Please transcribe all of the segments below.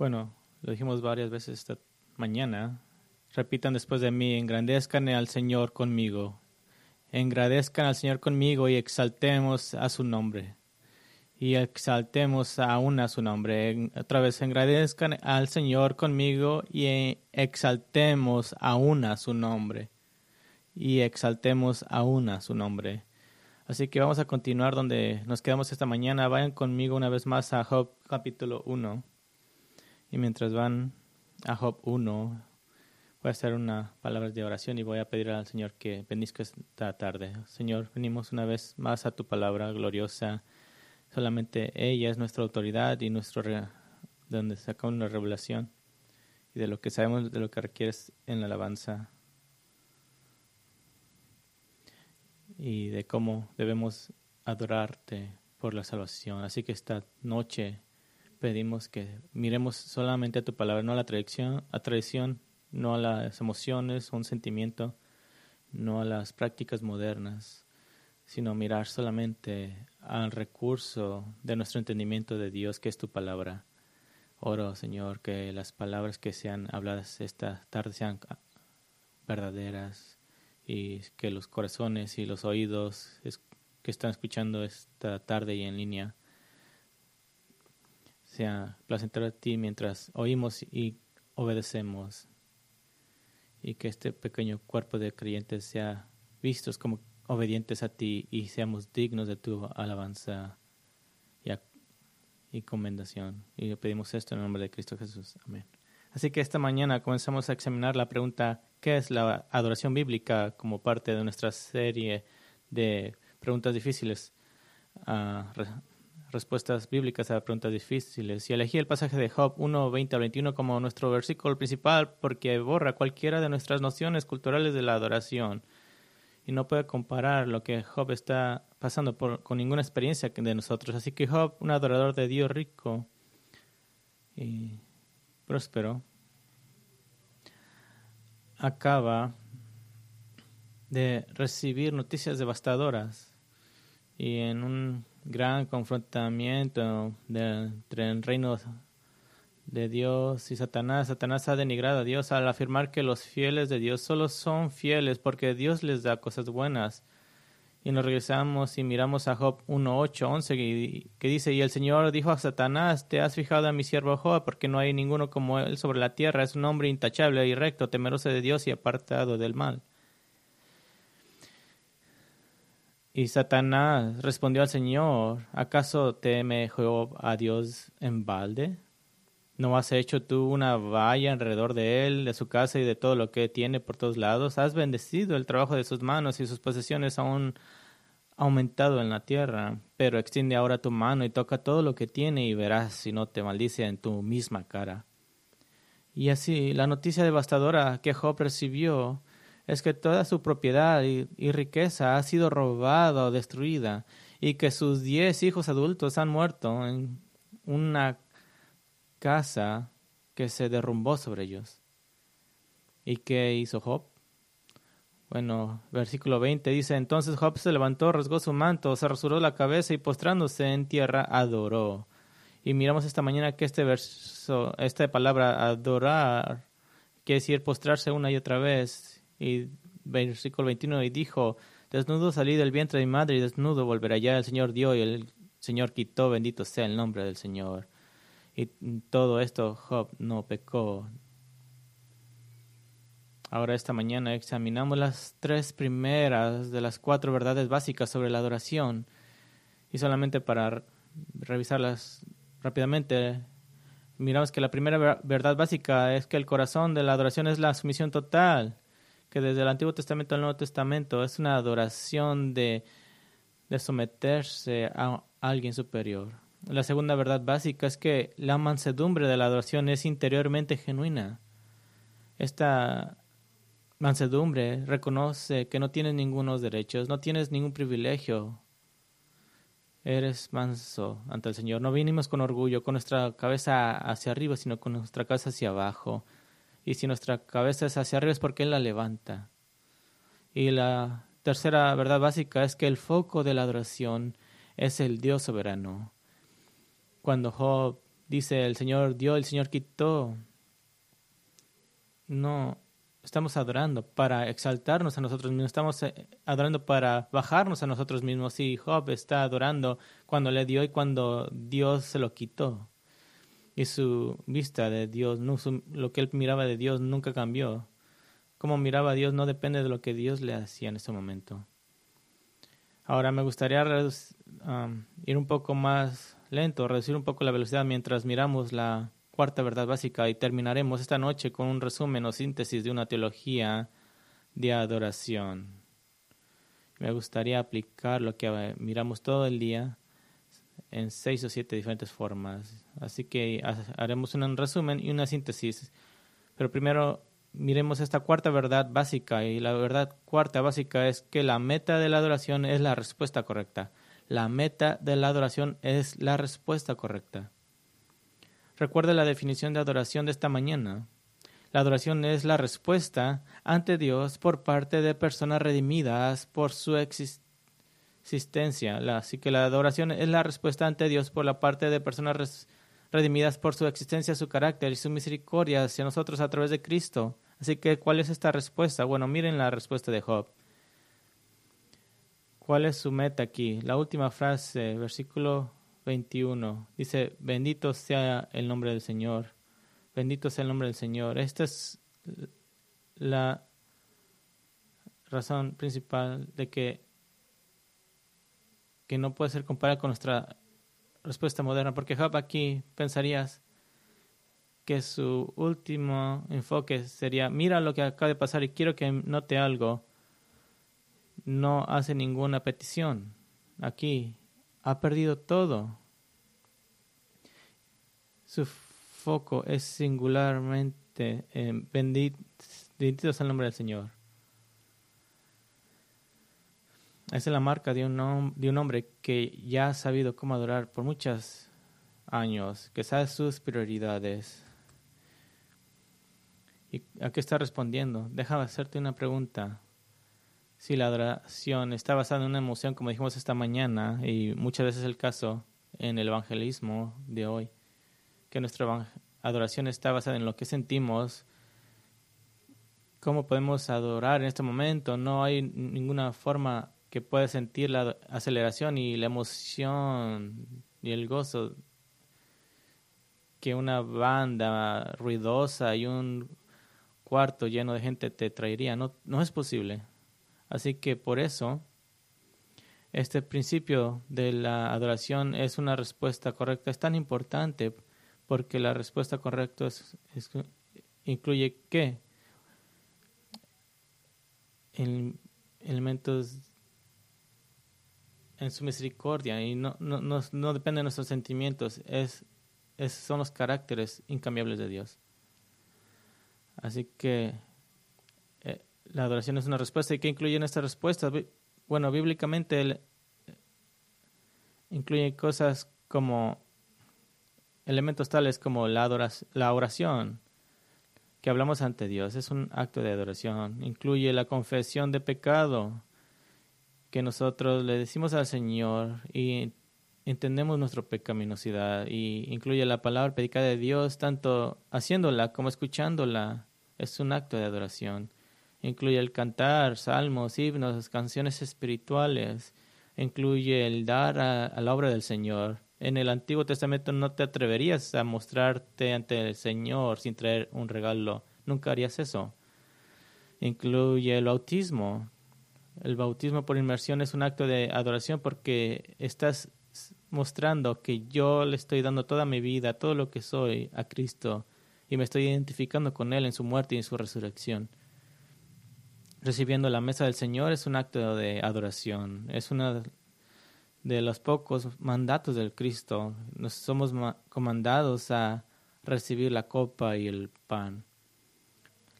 Bueno, lo dijimos varias veces esta mañana. Repitan después de mí, engrandezcan al Señor conmigo. Engrandezcan al Señor conmigo y exaltemos a su nombre. Y exaltemos aún a su nombre. Otra vez, engrandezcan al Señor conmigo y exaltemos aún a su nombre. Y exaltemos aún a su nombre. Así que vamos a continuar donde nos quedamos esta mañana. Vayan conmigo una vez más a Job capítulo 1. Y mientras van a Job 1, voy a hacer una palabra de oración y voy a pedir al Señor que bendiga esta tarde. Señor, venimos una vez más a tu palabra gloriosa. Solamente ella es nuestra autoridad y nuestro de donde sacamos una revelación y de lo que sabemos de lo que requieres en la alabanza y de cómo debemos adorarte por la salvación. Así que esta noche pedimos que miremos solamente a tu palabra, no a la tradición, a tradición, no a las emociones, un sentimiento, no a las prácticas modernas, sino mirar solamente al recurso de nuestro entendimiento de Dios, que es tu palabra. Oro, Señor, que las palabras que sean habladas esta tarde sean verdaderas y que los corazones y los oídos que están escuchando esta tarde y en línea sea placentero a ti mientras oímos y obedecemos. Y que este pequeño cuerpo de creyentes sea vistos como obedientes a ti y seamos dignos de tu alabanza y, y comendación. Y le pedimos esto en el nombre de Cristo Jesús. Amén. Así que esta mañana comenzamos a examinar la pregunta ¿qué es la adoración bíblica? como parte de nuestra serie de preguntas difíciles. Uh, respuestas bíblicas a preguntas difíciles. Y elegí el pasaje de Job 1, 20 al 21 como nuestro versículo principal porque borra cualquiera de nuestras nociones culturales de la adoración. Y no puede comparar lo que Job está pasando con ninguna experiencia de nosotros. Así que Job, un adorador de Dios rico y próspero, acaba de recibir noticias devastadoras y en un gran confrontamiento entre el reino de Dios y Satanás. Satanás ha denigrado a Dios al afirmar que los fieles de Dios solo son fieles porque Dios les da cosas buenas. Y nos regresamos y miramos a Job 1.8, 11, que dice, y el Señor dijo a Satanás, te has fijado a mi siervo Job, porque no hay ninguno como él sobre la tierra, es un hombre intachable y recto, temeroso de Dios y apartado del mal. Y Satanás respondió al Señor, ¿acaso teme Job a Dios en balde? ¿No has hecho tú una valla alrededor de él, de su casa y de todo lo que tiene por todos lados? Has bendecido el trabajo de sus manos y sus posesiones aún aumentado en la tierra. Pero extiende ahora tu mano y toca todo lo que tiene y verás si no te maldice en tu misma cara. Y así la noticia devastadora que Job recibió es que toda su propiedad y, riqueza ha sido robada o destruida y que sus diez hijos adultos han muerto en una casa que se derrumbó sobre ellos. ¿Y qué hizo Job? Bueno, versículo 20 dice, entonces Job se levantó, rasgó su manto, se rasuró la cabeza y postrándose en tierra adoró. Y miramos esta mañana que este verso, esta palabra adorar, quiere decir postrarse una y otra vez y versículo 21, y dijo, desnudo salí del vientre de mi madre y desnudo volveré allá. El Señor dio y el Señor quitó, bendito sea el nombre del Señor. Y todo esto Job no pecó. Ahora esta mañana examinamos las tres primeras de las cuatro verdades básicas sobre la adoración. Y solamente para revisarlas rápidamente, miramos que la primera verdad básica es que el corazón de la adoración es la sumisión total que desde el Antiguo Testamento al Nuevo Testamento es una adoración de, de someterse a alguien superior. La segunda verdad básica es que la mansedumbre de la adoración es interiormente genuina. Esta mansedumbre reconoce que no tienes ningunos derechos, no tienes ningún privilegio. Eres manso ante el Señor. No vinimos con orgullo, con nuestra cabeza hacia arriba, sino con nuestra cabeza hacia abajo. Y si nuestra cabeza es hacia arriba es porque Él la levanta. Y la tercera verdad básica es que el foco de la adoración es el Dios soberano. Cuando Job dice el Señor dio, el Señor quitó. No, estamos adorando para exaltarnos a nosotros mismos, estamos eh, adorando para bajarnos a nosotros mismos. Y Job está adorando cuando le dio y cuando Dios se lo quitó. Y su vista de Dios, lo que él miraba de Dios nunca cambió. Como miraba a Dios no depende de lo que Dios le hacía en ese momento. Ahora me gustaría um, ir un poco más lento, reducir un poco la velocidad mientras miramos la cuarta verdad básica y terminaremos esta noche con un resumen o síntesis de una teología de adoración. Me gustaría aplicar lo que eh, miramos todo el día en seis o siete diferentes formas. Así que haremos un resumen y una síntesis. Pero primero miremos esta cuarta verdad básica y la verdad cuarta básica es que la meta de la adoración es la respuesta correcta. La meta de la adoración es la respuesta correcta. Recuerde la definición de adoración de esta mañana. La adoración es la respuesta ante Dios por parte de personas redimidas por su existencia. Así que la adoración es la respuesta ante Dios por la parte de personas redimidas por su existencia, su carácter y su misericordia hacia nosotros a través de Cristo. Así que, ¿cuál es esta respuesta? Bueno, miren la respuesta de Job. ¿Cuál es su meta aquí? La última frase, versículo 21. Dice, bendito sea el nombre del Señor. Bendito sea el nombre del Señor. Esta es la razón principal de que, que no puede ser comparada con nuestra respuesta moderna, porque Job aquí pensarías que su último enfoque sería, mira lo que acaba de pasar y quiero que note algo. No hace ninguna petición aquí ha perdido todo. Su foco es singularmente en bendito, bendito sea el nombre del Señor. Esa es la marca de un, de un hombre que ya ha sabido cómo adorar por muchos años, que sabe sus prioridades. ¿Y a qué está respondiendo? Déjame hacerte una pregunta si la adoración está basada en una emoción, como dijimos esta mañana, y muchas veces es el caso en el evangelismo de hoy, que nuestra adoración está basada en lo que sentimos, cómo podemos adorar en este momento, no hay ninguna forma que pueda sentir la aceleración y la emoción y el gozo que una banda ruidosa y un cuarto lleno de gente te traería. No, no es posible. Así que por eso, este principio de la adoración es una respuesta correcta. Es tan importante porque la respuesta correcta es, incluye qué? elementos en su misericordia y no, no, no, no depende de nuestros sentimientos, es, es, son los caracteres incambiables de Dios. Así que la adoración es una respuesta. ¿Y qué incluye en esta respuesta? Bueno, bíblicamente incluye cosas como elementos tales como la, la oración, que hablamos ante Dios, es un acto de adoración. Incluye la confesión de pecado, que nosotros le decimos al Señor y entendemos nuestra pecaminosidad. Y incluye la palabra predicada de Dios, tanto haciéndola como escuchándola. Es un acto de adoración. Incluye el cantar, salmos, himnos, canciones espirituales. Incluye el dar a, la obra del Señor. En el Antiguo Testamento no te atreverías a mostrarte ante el Señor sin traer un regalo. Nunca harías eso. Incluye el bautismo. El bautismo por inmersión es un acto de adoración porque estás mostrando que yo le estoy dando toda mi vida, todo lo que soy a Cristo y me estoy identificando con Él en su muerte y en su resurrección recibiendo la mesa del Señor es un acto de adoración, es uno de los pocos mandatos del Cristo. Nos somos comandados a recibir la copa y el pan.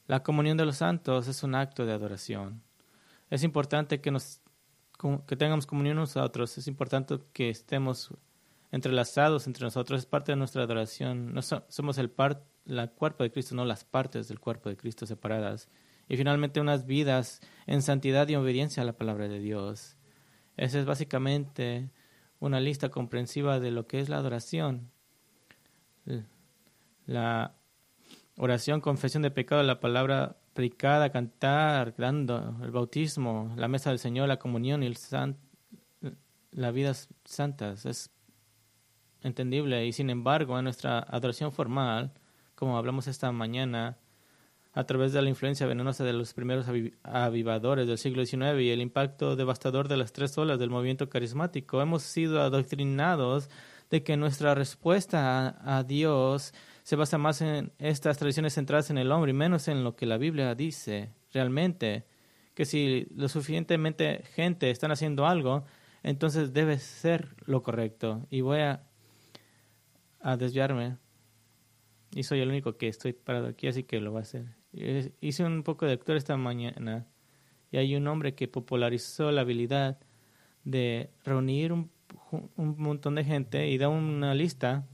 La comunión de los santos es un acto de adoración. Es importante que, nos, que tengamos comunión nosotros, es importante que estemos entrelazados entre nosotros, es parte de nuestra adoración. No somos el, par, la cuerpo de Cristo, no las partes del cuerpo de Cristo separadas y finalmente unas vidas en santidad y obediencia a la palabra de Dios. Esa es básicamente una lista comprensiva de lo que es la adoración. La oración, confesión de pecado, la palabra predicada, cantar, dando el bautismo, la mesa del Señor, la comunión y el san, la vida santa. Es entendible y sin embargo en nuestra adoración formal, como hablamos esta mañana, a través de la influencia venenosa de los primeros avivadores del siglo XIX y el impacto devastador de las tres olas del movimiento carismático, hemos sido adoctrinados de que nuestra respuesta a, Dios se basa más en estas tradiciones centradas en el hombre y menos en lo que la Biblia dice realmente. Que si lo suficientemente gente están haciendo algo, entonces debe ser lo correcto. Y voy a, a desviarme. Y soy el único que estoy parado aquí, así que lo voy a hacer. Hice un poco de actor esta mañana y hay un hombre que popularizó la habilidad de reunir un, un montón de gente y da una lista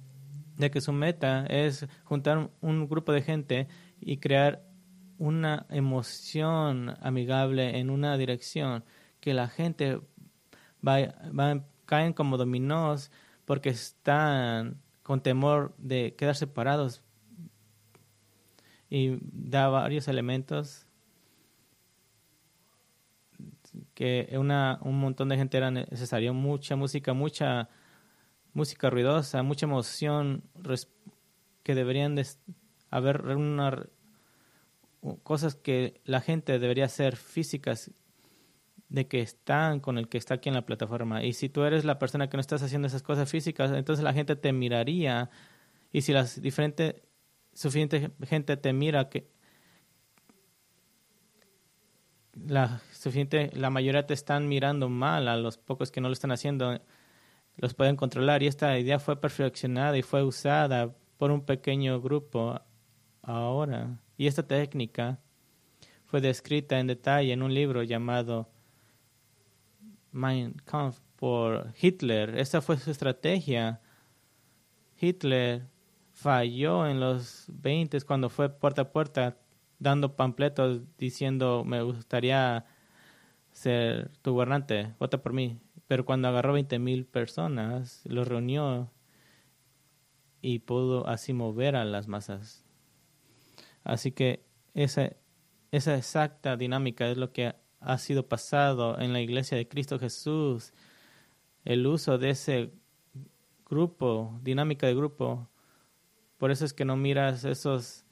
de que su meta es juntar un grupo de gente y crear una emoción amigable en una dirección que la gente va, caen como dominós porque están con temor de quedar separados y da varios elementos que una, un montón de gente era necesario, mucha música, mucha música ruidosa, mucha emoción que deberían de haber una, cosas que la gente debería hacer físicas de que están con el que está aquí en la plataforma. Y si tú eres la persona que no estás haciendo esas cosas físicas, entonces la gente te miraría. Y si las diferentes suficiente gente te mira que la suficiente la mayoría te están mirando mal a los pocos que no lo están haciendo los pueden controlar y esta idea fue perfeccionada y fue usada por un pequeño grupo ahora y esta técnica fue descrita en detalle en un libro llamado Mein Kampf por Hitler. Esa fue su estrategia. Hitler falló en los 20 cuando fue puerta a puerta dando pampletos diciendo me gustaría ser tu gobernante, vota por mí. Pero cuando agarró 20 mil personas, los reunió y pudo así mover a las masas. Así que esa, esa exacta dinámica es lo que ha sido pasado en la iglesia de Cristo Jesús. El uso de ese grupo, dinámica de grupo, por eso es que no miras esos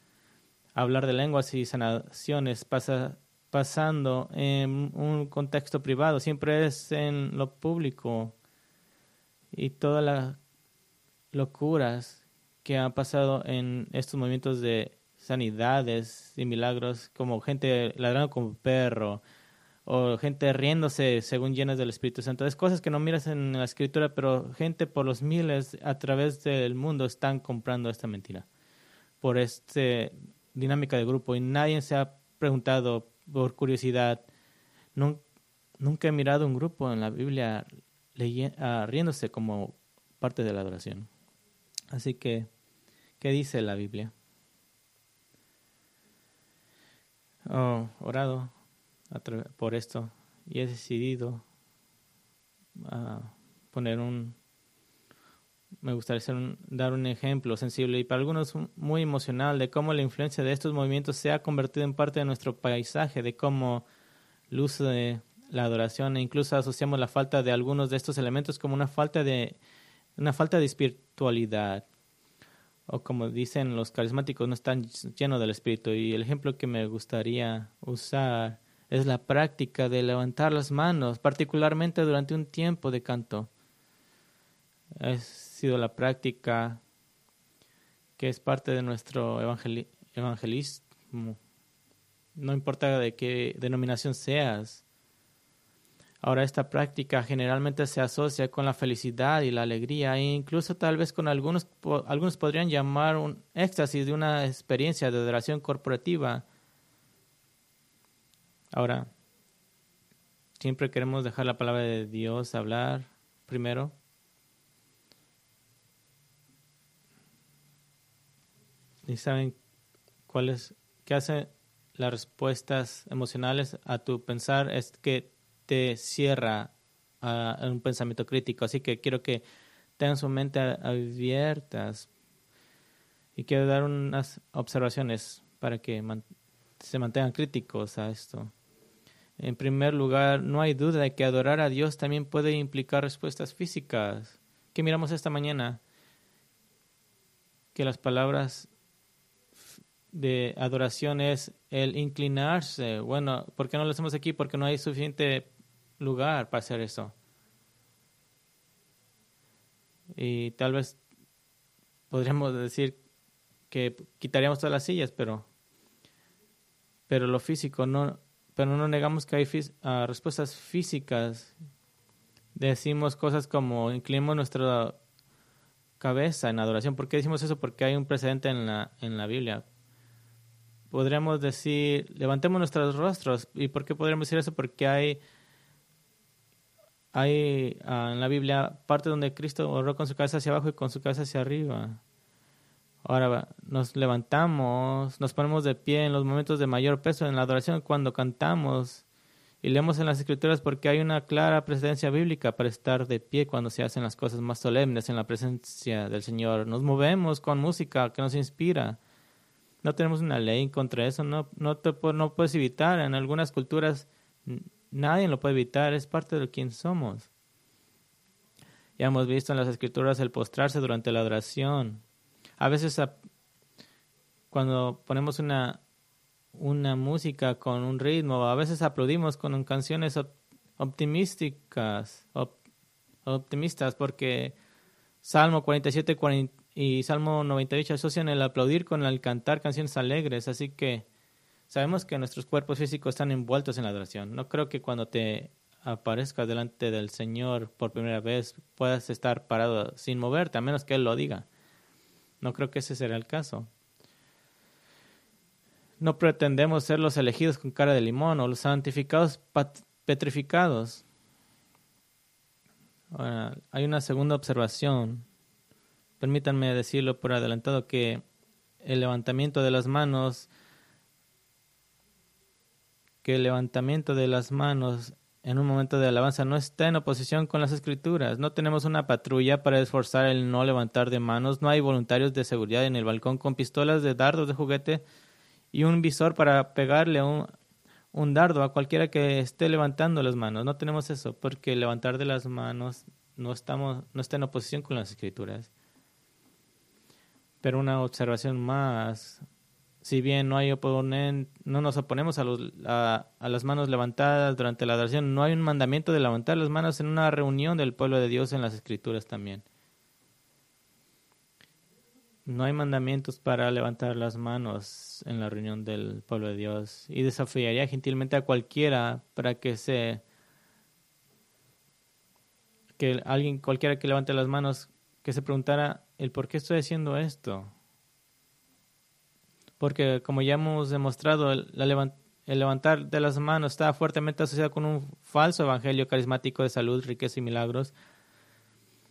hablar de lenguas y sanaciones pasa, pasando en un contexto privado, siempre es en lo público. Y todas las locuras que han pasado en estos movimientos de sanidades y milagros, como gente ladrando como perro, o gente riéndose según llenas del Espíritu Santo. Es cosas que no miras en la escritura, pero gente por los miles a través del mundo están comprando esta mentira por esta dinámica de grupo y nadie se ha preguntado por curiosidad. nunca he mirado un grupo en la Biblia ah, riéndose como parte de la adoración. Así que, ¿qué dice la Biblia? Oh, orado por esto y he decidido ah, poner un me gustaría dar un ejemplo sensible y para algunos muy emocional de cómo la influencia de estos movimientos se ha convertido en parte de nuestro paisaje, de cómo de la adoración e incluso asociamos la falta de algunos de estos elementos como una falta de una falta de espiritualidad o como dicen los carismáticos no están llenos del espíritu y el ejemplo que me gustaría usar es la práctica de levantar las manos, particularmente durante un tiempo de canto. Ha sido la práctica que es parte de nuestro evangelismo. No importa de qué denominación seas. Ahora esta práctica generalmente se asocia con la felicidad y la alegría e incluso tal vez con algunos, algunos podrían llamar un éxtasis de una experiencia de adoración corporativa Ahora, siempre queremos dejar la palabra de Dios hablar primero. ¿Y saben cuáles qué hacen las respuestas emocionales a tu pensar? Es que te cierra a, un pensamiento crítico. Así que quiero que tengan su mente abiertas Y quiero dar unas observaciones para que se mantengan críticos a esto. En primer lugar, no hay duda de que adorar a Dios también puede implicar respuestas físicas. ¿Qué miramos esta mañana? Que las palabras de adoración es el inclinarse. Bueno, ¿por qué no lo hacemos aquí? Porque no hay suficiente lugar para hacer eso. Y tal vez podríamos decir que quitaríamos todas las sillas, pero, pero lo físico no, pero no negamos que hay ah, respuestas físicas. Decimos cosas como inclinemos nuestra cabeza en adoración. ¿Por qué decimos eso? Porque hay un precedente en la, en la Biblia. Podríamos decir, levantemos nuestros rostros. ¿Y por qué podríamos decir eso? Porque hay, hay ah, en la Biblia parte donde Cristo oró con su cabeza hacia abajo y con su cabeza hacia arriba. Ahora nos levantamos, nos ponemos de pie en los momentos de mayor peso en la adoración cuando cantamos y leemos en las escrituras porque hay una clara presencia bíblica para estar de pie cuando se hacen las cosas más solemnes en la presencia del Señor. Nos movemos con música que nos inspira. No tenemos una ley contra eso, no, no, te, no puedes evitar. En algunas culturas nadie lo puede evitar, es parte de quien somos. Ya hemos visto en las escrituras el postrarse durante la adoración a veces cuando ponemos una, una música con un ritmo, a veces aplaudimos con canciones optimísticas, optimistas, porque Salmo 47 y Salmo 98 asocian el aplaudir con el cantar canciones alegres, así que sabemos que nuestros cuerpos físicos están envueltos en la adoración. No creo que cuando te aparezcas delante del Señor por primera vez puedas estar parado sin moverte, a menos que Él lo diga. No creo que ese será el caso. No pretendemos ser los elegidos con cara de limón o los santificados petrificados. hay una segunda observación. Permítanme decirlo por adelantado que el levantamiento de las manos que el levantamiento de las manos en un momento de alabanza no está en oposición con las escrituras. No tenemos una patrulla para esforzar el no levantar de manos. No hay voluntarios de seguridad en el balcón con pistolas de dardos de juguete y un visor para pegarle un, un dardo a cualquiera que esté levantando las manos. No tenemos eso porque levantar de las manos no, estamos, no está en oposición con las escrituras. Pero una observación más si bien no hay no nos oponemos a, los, a, las manos levantadas durante la adoración, no hay un mandamiento de levantar las manos en una reunión del pueblo de Dios en las escrituras también. No hay mandamientos para levantar las manos en la reunión del pueblo de Dios. Y desafiaría gentilmente a cualquiera para que se que alguien, cualquiera que levante las manos, que se preguntara el por qué estoy haciendo esto porque como ya hemos demostrado, el, levantar de las manos está fuertemente asociado con un falso evangelio carismático de salud, riqueza y milagros.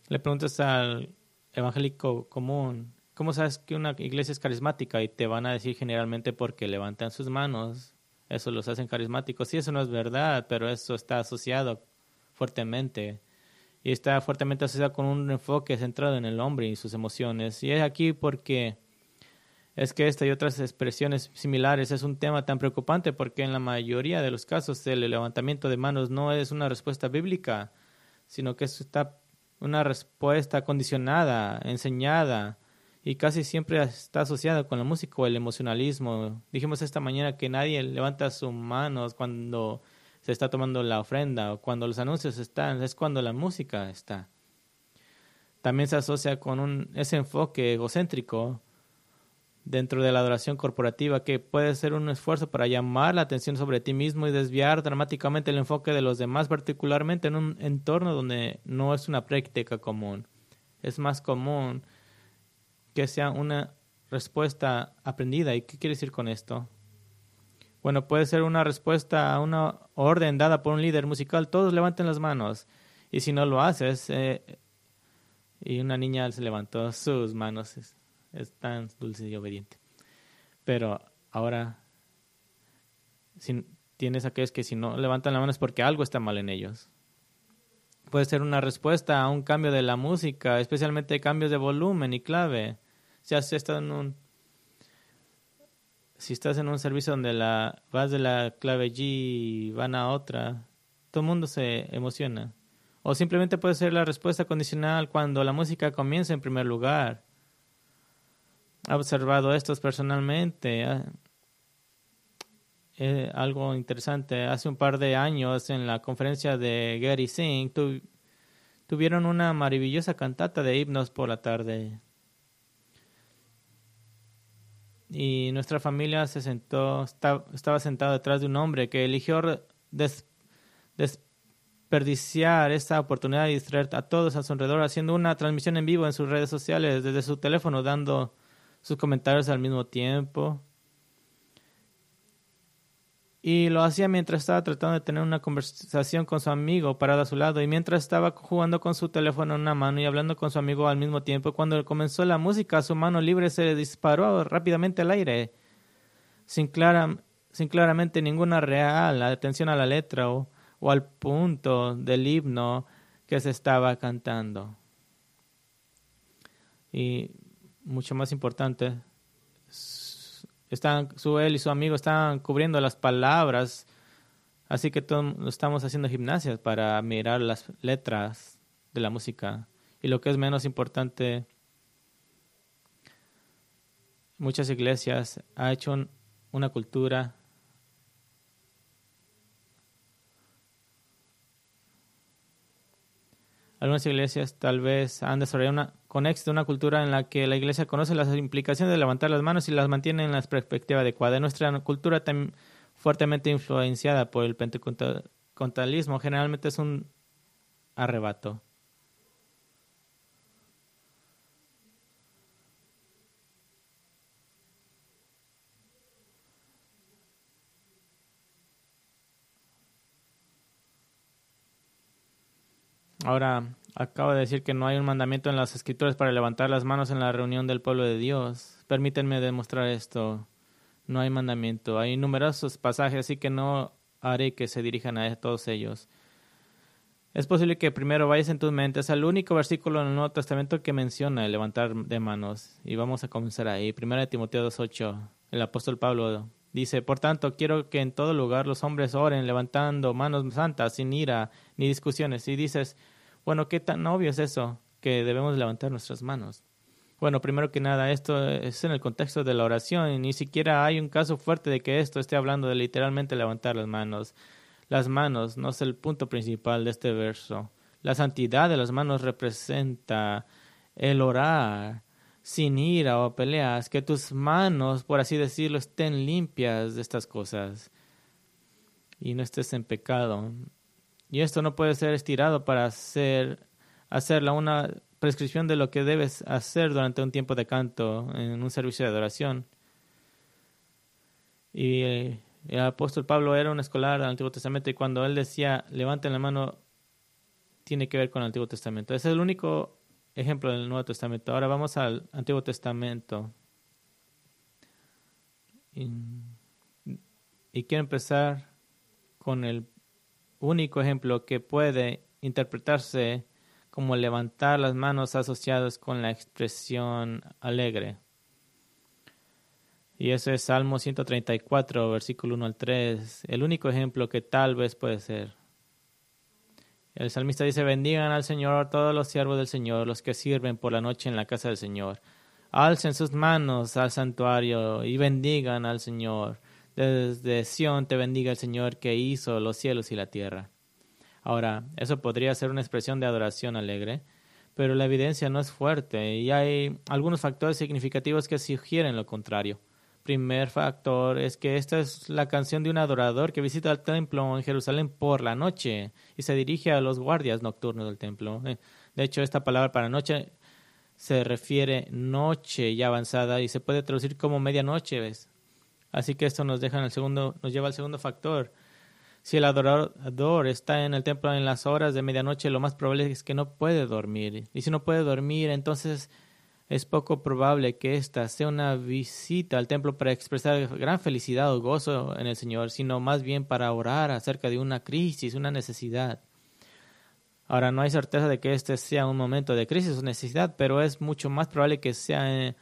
Le preguntas al evangélico común, ¿cómo sabes que una iglesia es carismática? Y te van a decir generalmente porque levantan sus manos, eso los hacen carismáticos. Sí, eso no es verdad, pero eso está asociado fuertemente. Y está fuertemente asociado con un enfoque centrado en el hombre y sus emociones. Y es aquí porque es que esta y otras expresiones similares es un tema tan preocupante porque en la mayoría de los casos el levantamiento de manos no es una respuesta bíblica, sino que es una respuesta condicionada, enseñada y casi siempre está asociada con la música o el emocionalismo. Dijimos esta mañana que nadie levanta sus manos cuando se está tomando la ofrenda o cuando los anuncios están, es cuando la música está. También se asocia con un, ese enfoque egocéntrico dentro de la adoración corporativa que puede ser un esfuerzo para llamar la atención sobre ti mismo y desviar dramáticamente el enfoque de los demás, particularmente en un entorno donde no es una práctica común. Es más común que sea una respuesta aprendida. ¿Y qué quiere decir con esto? Bueno, puede ser una respuesta a una orden dada por un líder musical. Todos levanten las manos. Y si no lo haces, eh, y una niña se levantó sus manos es tan dulce y obediente. Pero ahora si tienes aquellos que si no levantan la mano es porque algo está mal en ellos. Puede ser una respuesta a un cambio de la música, especialmente cambios de volumen y clave. Si has estado en un si estás en un servicio donde la vas de la clave G y van a otra, todo el mundo se emociona. O simplemente puede ser la respuesta condicional cuando la música comienza en primer lugar. He observado esto personalmente. Ah, eh, algo interesante. Hace un par de años en la conferencia de Gary Singh tuvieron una maravillosa cantata de himnos por la tarde. Y nuestra familia se sentó, estaba sentada detrás de un hombre que eligió desperdiciar esta oportunidad de distraer a todos a su alrededor haciendo una transmisión en vivo en sus redes sociales desde su teléfono, dando sus comentarios al mismo tiempo. Y lo hacía mientras estaba tratando de tener una conversación con su amigo parado a su lado y mientras estaba jugando con su teléfono en una mano y hablando con su amigo al mismo tiempo. Cuando comenzó la música, su mano libre se disparó rápidamente al aire, sin, clara, sin claramente ninguna real atención a la letra o, o al punto del himno que se estaba cantando. Y mucho más importante, están, su él y su amigo están cubriendo las palabras, así que todos estamos haciendo gimnasias para mirar las letras de la música. Y lo que es menos importante, muchas iglesias ha hecho una cultura Algunas iglesias tal vez han desarrollado una, con éxito una cultura en la que la iglesia conoce las implicaciones de levantar las manos y las mantiene en la perspectiva adecuada. Nuestra cultura también fuertemente influenciada por el pentecostalismo generalmente es un arrebato. Ahora, acabo de decir que no hay un mandamiento en las escrituras para levantar las manos en la reunión del pueblo de Dios. Permítanme demostrar esto. No hay mandamiento. Hay numerosos pasajes, así que no haré que se dirijan a todos ellos. Es posible que primero vayas en tus mentes al único versículo en el Nuevo Testamento que menciona el levantar de manos. Y vamos a comenzar ahí. Primero de Timoteo 2.8. El apóstol Pablo dice, Por tanto, quiero que en todo lugar los hombres oren levantando manos santas, sin ira ni discusiones. Y dices, bueno, ¿qué tan obvio es eso? Que debemos levantar nuestras manos. Bueno, primero que nada, esto es en el contexto de la oración y ni siquiera hay un caso fuerte de que esto esté hablando de literalmente levantar las manos. Las manos no es el punto principal de este verso. La santidad de las manos representa el orar sin ira o peleas, que tus manos, por así decirlo, estén limpias de estas cosas y no estés en pecado. Y esto no puede ser estirado para hacer, hacerla una prescripción de lo que debes hacer durante un tiempo de canto en un servicio de adoración. Y el apóstol Pablo era un escolar del Antiguo Testamento y cuando él decía levanten la mano, tiene que ver con el Antiguo Testamento. Ese es el único ejemplo del Nuevo Testamento. Ahora vamos al Antiguo Testamento. Y, y quiero empezar con el único ejemplo que puede interpretarse como levantar las manos asociados con la expresión alegre. Y eso es Salmo 134, versículo 1 al 3, el único ejemplo que tal vez puede ser. El salmista dice, bendigan al Señor todos los siervos del Señor, los que sirven por la noche en la casa del Señor. Alcen sus manos al santuario y bendigan al Señor. Desde Sión te bendiga el Señor que hizo los cielos y la tierra. Ahora, eso podría ser una expresión de adoración alegre, pero la evidencia no es fuerte y hay algunos factores significativos que sugieren lo contrario. Primer factor es que esta es la canción de un adorador que visita el templo en Jerusalén por la noche y se dirige a los guardias nocturnos del templo. Eh, de hecho, esta palabra para noche se refiere noche ya avanzada y se puede traducir como medianoche, ¿ves? Así que esto nos deja en el segundo, nos lleva al segundo factor. Si el adorador está en el templo en las horas de medianoche, lo más probable es que no puede dormir. Y si no puede dormir, entonces es poco probable que esta sea una visita al templo para expresar gran felicidad o gozo en el Señor, sino más bien para orar acerca de una crisis, una necesidad. Ahora, no hay certeza de que este sea un momento de crisis o necesidad, pero es mucho más probable que sea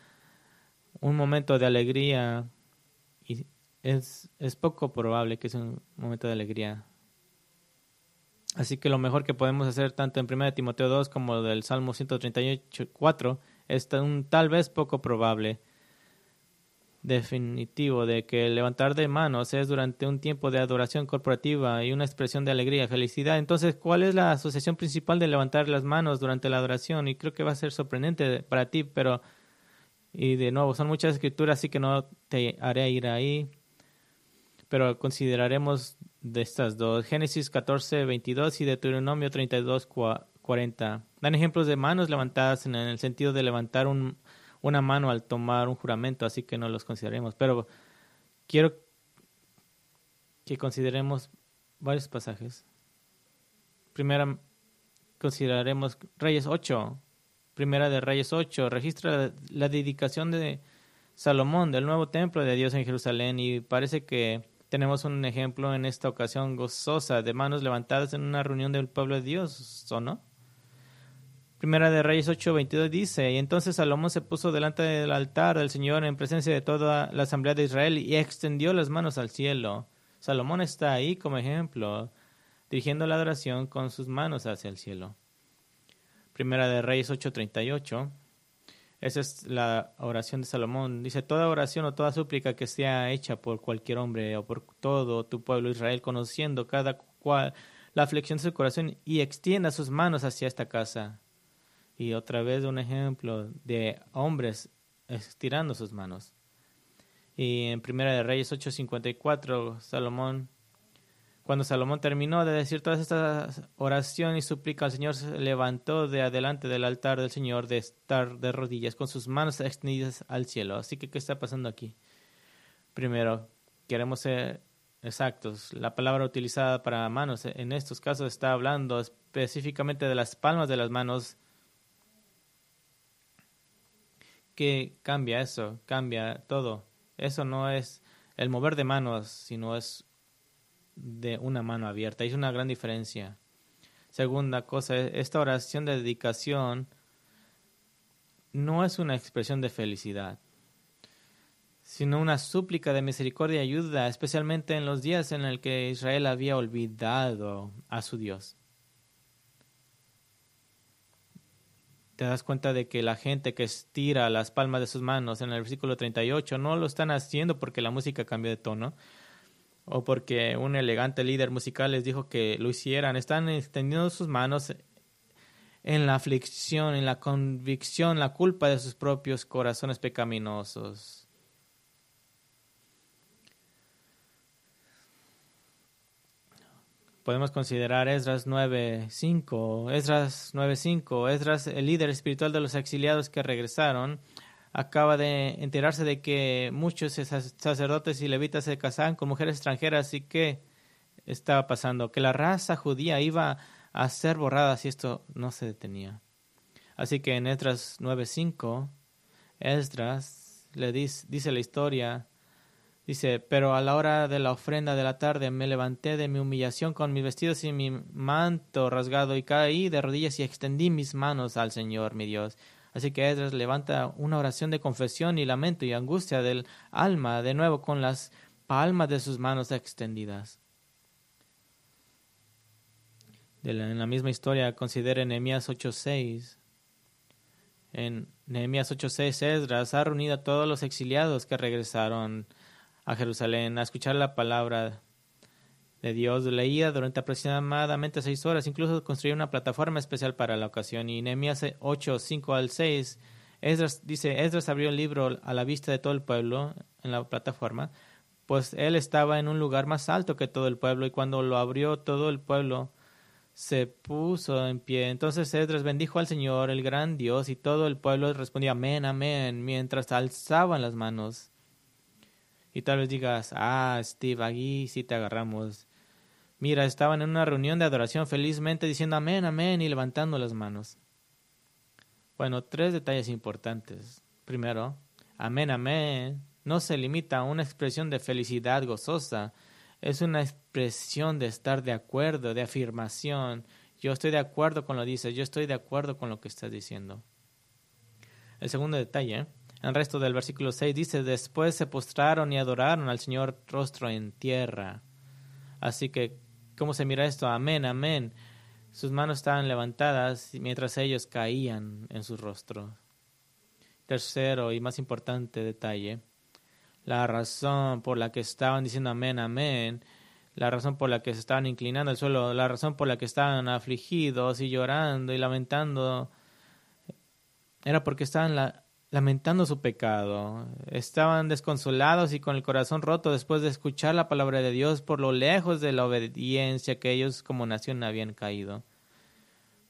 un momento de alegría es, es poco probable que sea un momento de alegría. Así que lo mejor que podemos hacer tanto en 1 Timoteo 2 como del Salmo 138, es un tal vez poco probable definitivo de que levantar de manos es durante un tiempo de adoración corporativa y una expresión de alegría, felicidad. Entonces, ¿cuál es la asociación principal de levantar las manos durante la adoración? Y creo que va a ser sorprendente para ti, pero, y de nuevo, son muchas escrituras, así que no te haré ir ahí, pero consideraremos de estas dos, Génesis 14, 22 y Deuteronomio 32, 40. Dan ejemplos de manos levantadas en el sentido de levantar un, una mano al tomar un juramento, así que no los consideremos. Pero quiero que consideremos varios pasajes. Primera, consideraremos Reyes 8. Primera de Reyes 8. Registra la dedicación de Salomón del nuevo templo de Dios en Jerusalén y parece que tenemos un ejemplo en esta ocasión gozosa de manos levantadas en una reunión del pueblo de Dios, ¿o no? Primera de Reyes 8:22 dice, y entonces Salomón se puso delante del altar del Señor en presencia de toda la asamblea de Israel y extendió las manos al cielo. Salomón está ahí como ejemplo, dirigiendo la adoración con sus manos hacia el cielo. Primera de Reyes 8:38. Esa es la oración de Salomón. Dice, toda oración o toda súplica que sea hecha por cualquier hombre o por todo tu pueblo Israel, conociendo cada cual la aflicción de su corazón y extienda sus manos hacia esta casa y otra vez un ejemplo de hombres estirando sus manos. Y en Primera de Reyes 8:54, Salomón, cuando Salomón terminó de decir todas estas oraciones y súplicas al Señor, se levantó de adelante del altar del Señor de estar de rodillas con sus manos extendidas al cielo. Así que, ¿qué está pasando aquí? Primero, queremos ser exactos. La palabra utilizada para manos en estos casos está hablando específicamente de las palmas de las manos que cambia eso, cambia todo. Eso no es el mover de manos, sino es de una mano abierta. Es una gran diferencia. Segunda cosa, esta oración de dedicación no es una expresión de felicidad, sino una súplica de misericordia y ayuda, especialmente en los días en el que Israel había olvidado a su Dios. te das cuenta de que la gente que estira las palmas de sus manos en el versículo 38 no lo están haciendo porque la música cambió de tono o porque un elegante líder musical les dijo que lo hicieran. Están extendiendo sus manos en la aflicción, en la convicción, la culpa de sus propios corazones pecaminosos. podemos considerar Esdras 9.5. Esdras 9.5. Esdras, el líder espiritual de los exiliados que regresaron, acaba de enterarse de que muchos sacerdotes y levitas se casaban con mujeres extranjeras y que estaba pasando, que la raza judía iba a ser borrada si esto no se detenía. Así que en Esdras 9.5, Esdras le dice, dice la historia Dice, pero a la hora de la ofrenda de la tarde me levanté de mi humillación con mis vestidos y mi manto rasgado y caí de rodillas y extendí mis manos al Señor, mi Dios. Así que Esdras levanta una oración de confesión y lamento y angustia del alma de nuevo con las palmas de sus manos extendidas. en la misma historia considere Nehemías 8.6. En Nehemías 8.6 Esdras ha reunido a todos los exiliados que regresaron a Jerusalén a escuchar la palabra de Dios. Leía durante aproximadamente seis horas, incluso construía una plataforma especial para la ocasión. Y Nehemías 8, 5 al 6, Esdras, dice, Esdras abrió el libro a la vista de todo el pueblo en la plataforma, pues él estaba en un lugar más alto que todo el pueblo y cuando lo abrió todo el pueblo se puso en pie. Entonces Esdras bendijo al Señor, el gran Dios, y todo el pueblo respondía amén, amén, mientras alzaban las manos. Y tal vez digas, ah, Steve, aquí sí te agarramos. Mira, estaban en una reunión de adoración felizmente diciendo amén, amén y levantando las manos. Bueno, tres detalles importantes. Primero, amén, amén no se limita a una expresión de felicidad gozosa, es una expresión de estar de acuerdo, de afirmación. Yo estoy de acuerdo con lo que dices, yo estoy de acuerdo con lo que estás diciendo. El segundo detalle, El resto del versículo 6 dice, después se postraron y adoraron al Señor rostro en tierra. Así que, ¿cómo se mira esto? Amén, amén. Sus manos estaban levantadas mientras ellos caían en sus rostros. Tercero y más importante detalle, la razón por la que estaban diciendo amén, amén, la razón por la que se estaban inclinando al suelo, la razón por la que estaban afligidos y llorando y lamentando, era porque estaban la, lamentando su pecado. Estaban desconsolados y con el corazón roto después de escuchar la palabra de Dios por lo lejos de la obediencia que ellos como nación habían caído.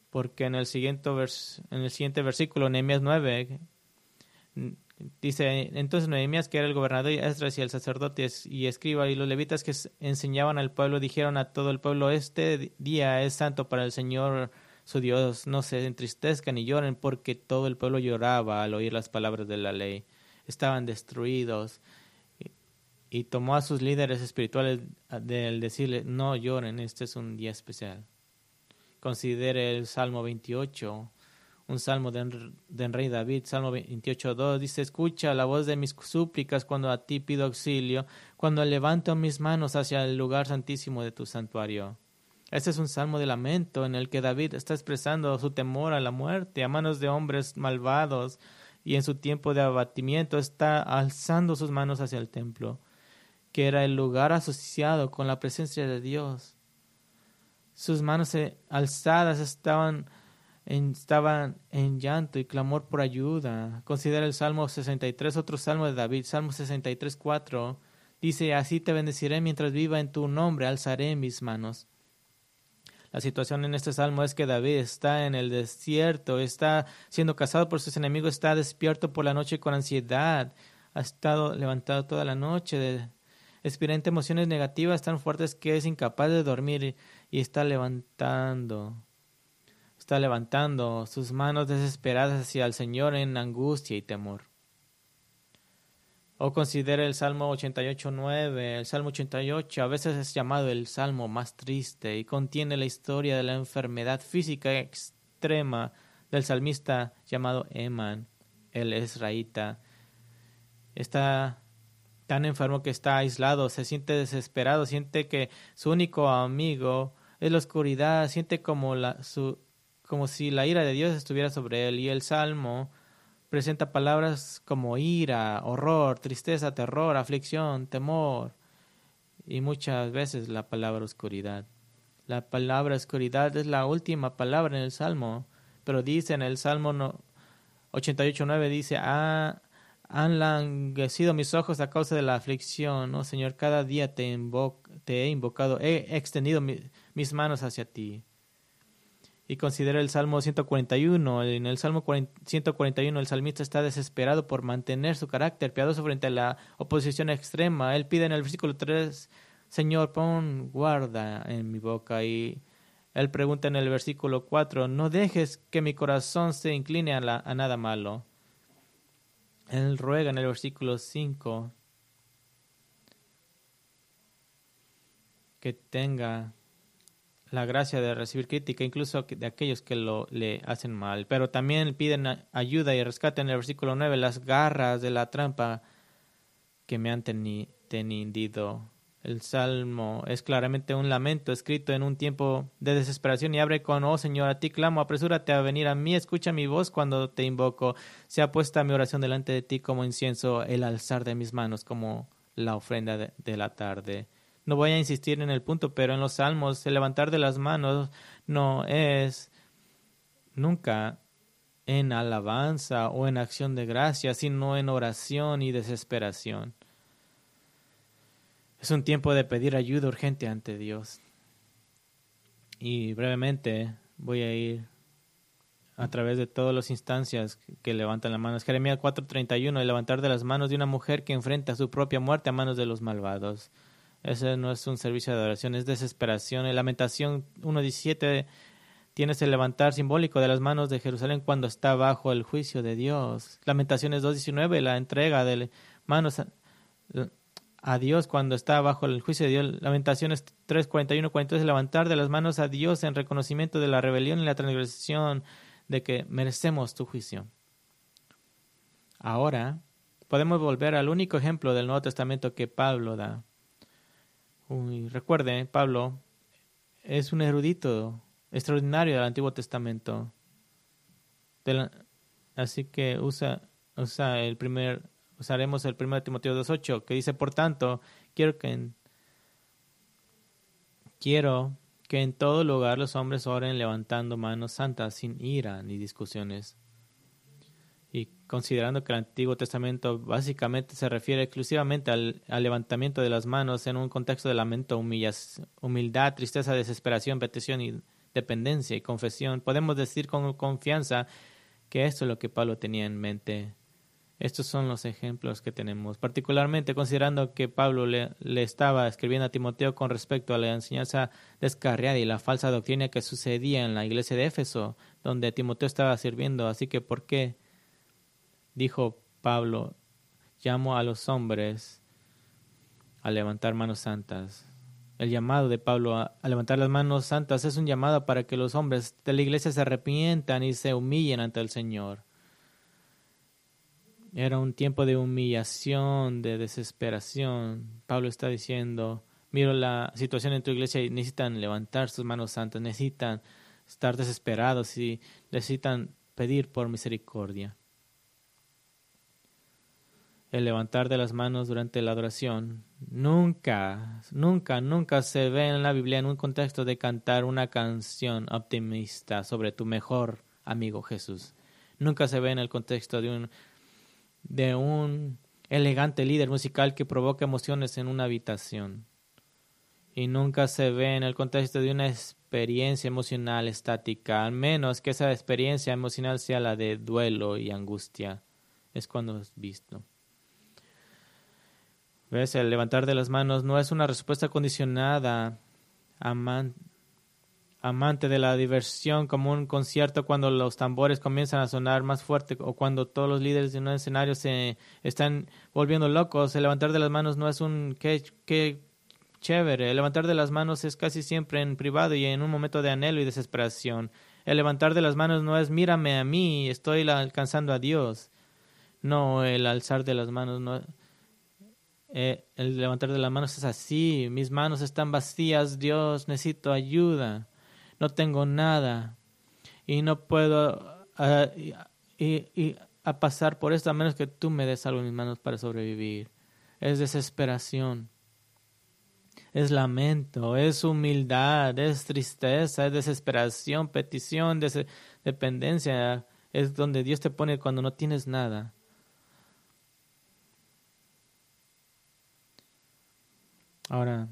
Porque en el siguiente, en el siguiente versículo, Nehemías 9, dice, entonces Nehemías, que era el gobernador, Esdras y el sacerdote y escriba y los levitas que enseñaban al pueblo, dijeron a todo el pueblo, este día es santo para el Señor su Dios, no se entristezcan ni lloren, porque todo el pueblo lloraba al oír las palabras de la ley. Estaban destruidos. Y, tomó a sus líderes espirituales del decirle, no lloren, este es un día especial. Considere el Salmo 28, un salmo del de rey David, Salmo 28.2, dice, escucha la voz de mis súplicas cuando a ti pido auxilio, cuando levanto mis manos hacia el lugar santísimo de tu santuario. Este es un salmo de lamento en el que David está expresando su temor a la muerte a manos de hombres malvados y en su tiempo de abatimiento está alzando sus manos hacia el templo, que era el lugar asociado con la presencia de Dios. Sus manos alzadas estaban en, estaban en llanto y clamor por ayuda. Considera el Salmo 63, otro salmo de David, Salmo 63, 4. Dice, así te bendeciré mientras viva en tu nombre, alzaré mis manos. La situación en este salmo es que David está en el desierto, está siendo cazado por sus enemigos, está despierto por la noche con ansiedad, ha estado levantado toda la noche, experimenta emociones negativas tan fuertes que es incapaz de dormir y está levantando, está levantando sus manos desesperadas hacia el Señor en angustia y temor. O considere el Salmo 88.9. El Salmo 88 a veces es llamado el Salmo más triste y contiene la historia de la enfermedad física extrema del salmista llamado Eman, el Esraíta. Está tan enfermo que está aislado, se siente desesperado, siente que su único amigo es la oscuridad, siente como, la, como si la ira de Dios estuviera sobre él. Y el Salmo presenta palabras como ira, horror, tristeza, terror, aflicción, temor y muchas veces la palabra oscuridad. La palabra oscuridad es la última palabra en el Salmo, pero dice en el Salmo 88.9 dice, ah, han languecido mis ojos a causa de la aflicción, oh Señor, cada día te, te he invocado, he extendido mis manos hacia ti y considera el Salmo 141. En el Salmo 141 el salmista está desesperado por mantener su carácter piadoso frente a la oposición extrema. Él pide en el versículo 3, Señor, pon guarda en mi boca. Y él pregunta en el versículo 4, no dejes que mi corazón se incline a, a nada malo. Él ruega en el versículo 5 que tenga la gracia de recibir crítica, incluso de aquellos que lo, le hacen mal. Pero también piden ayuda y rescate en el versículo 9 las garras de la trampa que me han tenido. El salmo es claramente un lamento escrito en un tiempo de desesperación y abre con, oh Señor, a ti clamo, apresúrate a venir a mí, escucha mi voz cuando te invoco. Sea puesta mi oración delante de ti como incienso, el alzar de mis manos como la ofrenda de la tarde. No voy a insistir en el punto, pero en los salmos el levantar de las manos no es nunca en alabanza o en acción de gracia, sino en oración y desesperación. Es un tiempo de pedir ayuda urgente ante Dios. Y brevemente voy a ir a través de todas las instancias que levantan las manos. Jeremías 4:31, el levantar de las manos de una mujer que enfrenta su propia muerte a manos de los malvados. Ese no es un servicio de adoración, es desesperación. En Lamentación 1.17 tienes el levantar simbólico de las manos de Jerusalén cuando está bajo el juicio de Dios. Lamentaciones 2.19, la entrega de manos a, Dios cuando está bajo el juicio de Dios. Lamentaciones 3.41, 42, levantar de las manos a Dios en reconocimiento de la rebelión y la transgresión de que merecemos tu juicio. Ahora podemos volver al único ejemplo del Nuevo Testamento que Pablo da. Uy, recuerde, Pablo es un erudito extraordinario del Antiguo Testamento. así que usa, usa el primer, usaremos el 1 Timoteo 2.8, que dice, por tanto, quiero que quiero que en todo lugar los hombres oren levantando manos santas sin ira ni discusiones. Considerando que el Antiguo Testamento básicamente se refiere exclusivamente al, levantamiento de las manos en un contexto de lamento, humildad, tristeza, desesperación, petición y dependencia y confesión, podemos decir con confianza que esto es lo que Pablo tenía en mente. Estos son los ejemplos que tenemos, particularmente considerando que Pablo le, estaba escribiendo a Timoteo con respecto a la enseñanza descarriada y la falsa doctrina que sucedía en la iglesia de Éfeso, donde Timoteo estaba sirviendo. Así que, ¿por qué? Dijo Pablo, llamo a los hombres a levantar manos santas. El llamado de Pablo a, levantar las manos santas es un llamado para que los hombres de la iglesia se arrepientan y se humillen ante el Señor. Era un tiempo de humillación, de desesperación. Pablo está diciendo, miro la situación en tu iglesia y necesitan levantar sus manos santas, necesitan estar desesperados y necesitan pedir por misericordia el levantar de las manos durante la adoración. Nunca, nunca, nunca se ve en la Biblia en un contexto de cantar una canción optimista sobre tu mejor amigo Jesús. Nunca se ve en el contexto de un, de un elegante líder musical que provoca emociones en una habitación. Y nunca se ve en el contexto de una experiencia emocional estática, al menos que esa experiencia emocional sea la de duelo y angustia. Es cuando es visto. ¿Ves? El levantar de las manos no es una respuesta condicionada, amante de la diversión, como un concierto cuando los tambores comienzan a sonar más fuerte o cuando todos los líderes de un escenario se están volviendo locos. El levantar de las manos no es un qué, chévere. El levantar de las manos es casi siempre en privado y en un momento de anhelo y desesperación. El levantar de las manos no es mírame a mí, estoy alcanzando a Dios. No, el alzar de las manos no eh, el levantar de las manos es así, mis manos están vacías, Dios, necesito ayuda, no tengo nada y no puedo ah, y, a pasar por esto a menos que tú me des algo en mis manos para sobrevivir. Es desesperación, es lamento, es humildad, es tristeza, es desesperación, petición, dependencia, es donde Dios te pone cuando no tienes nada. Ahora,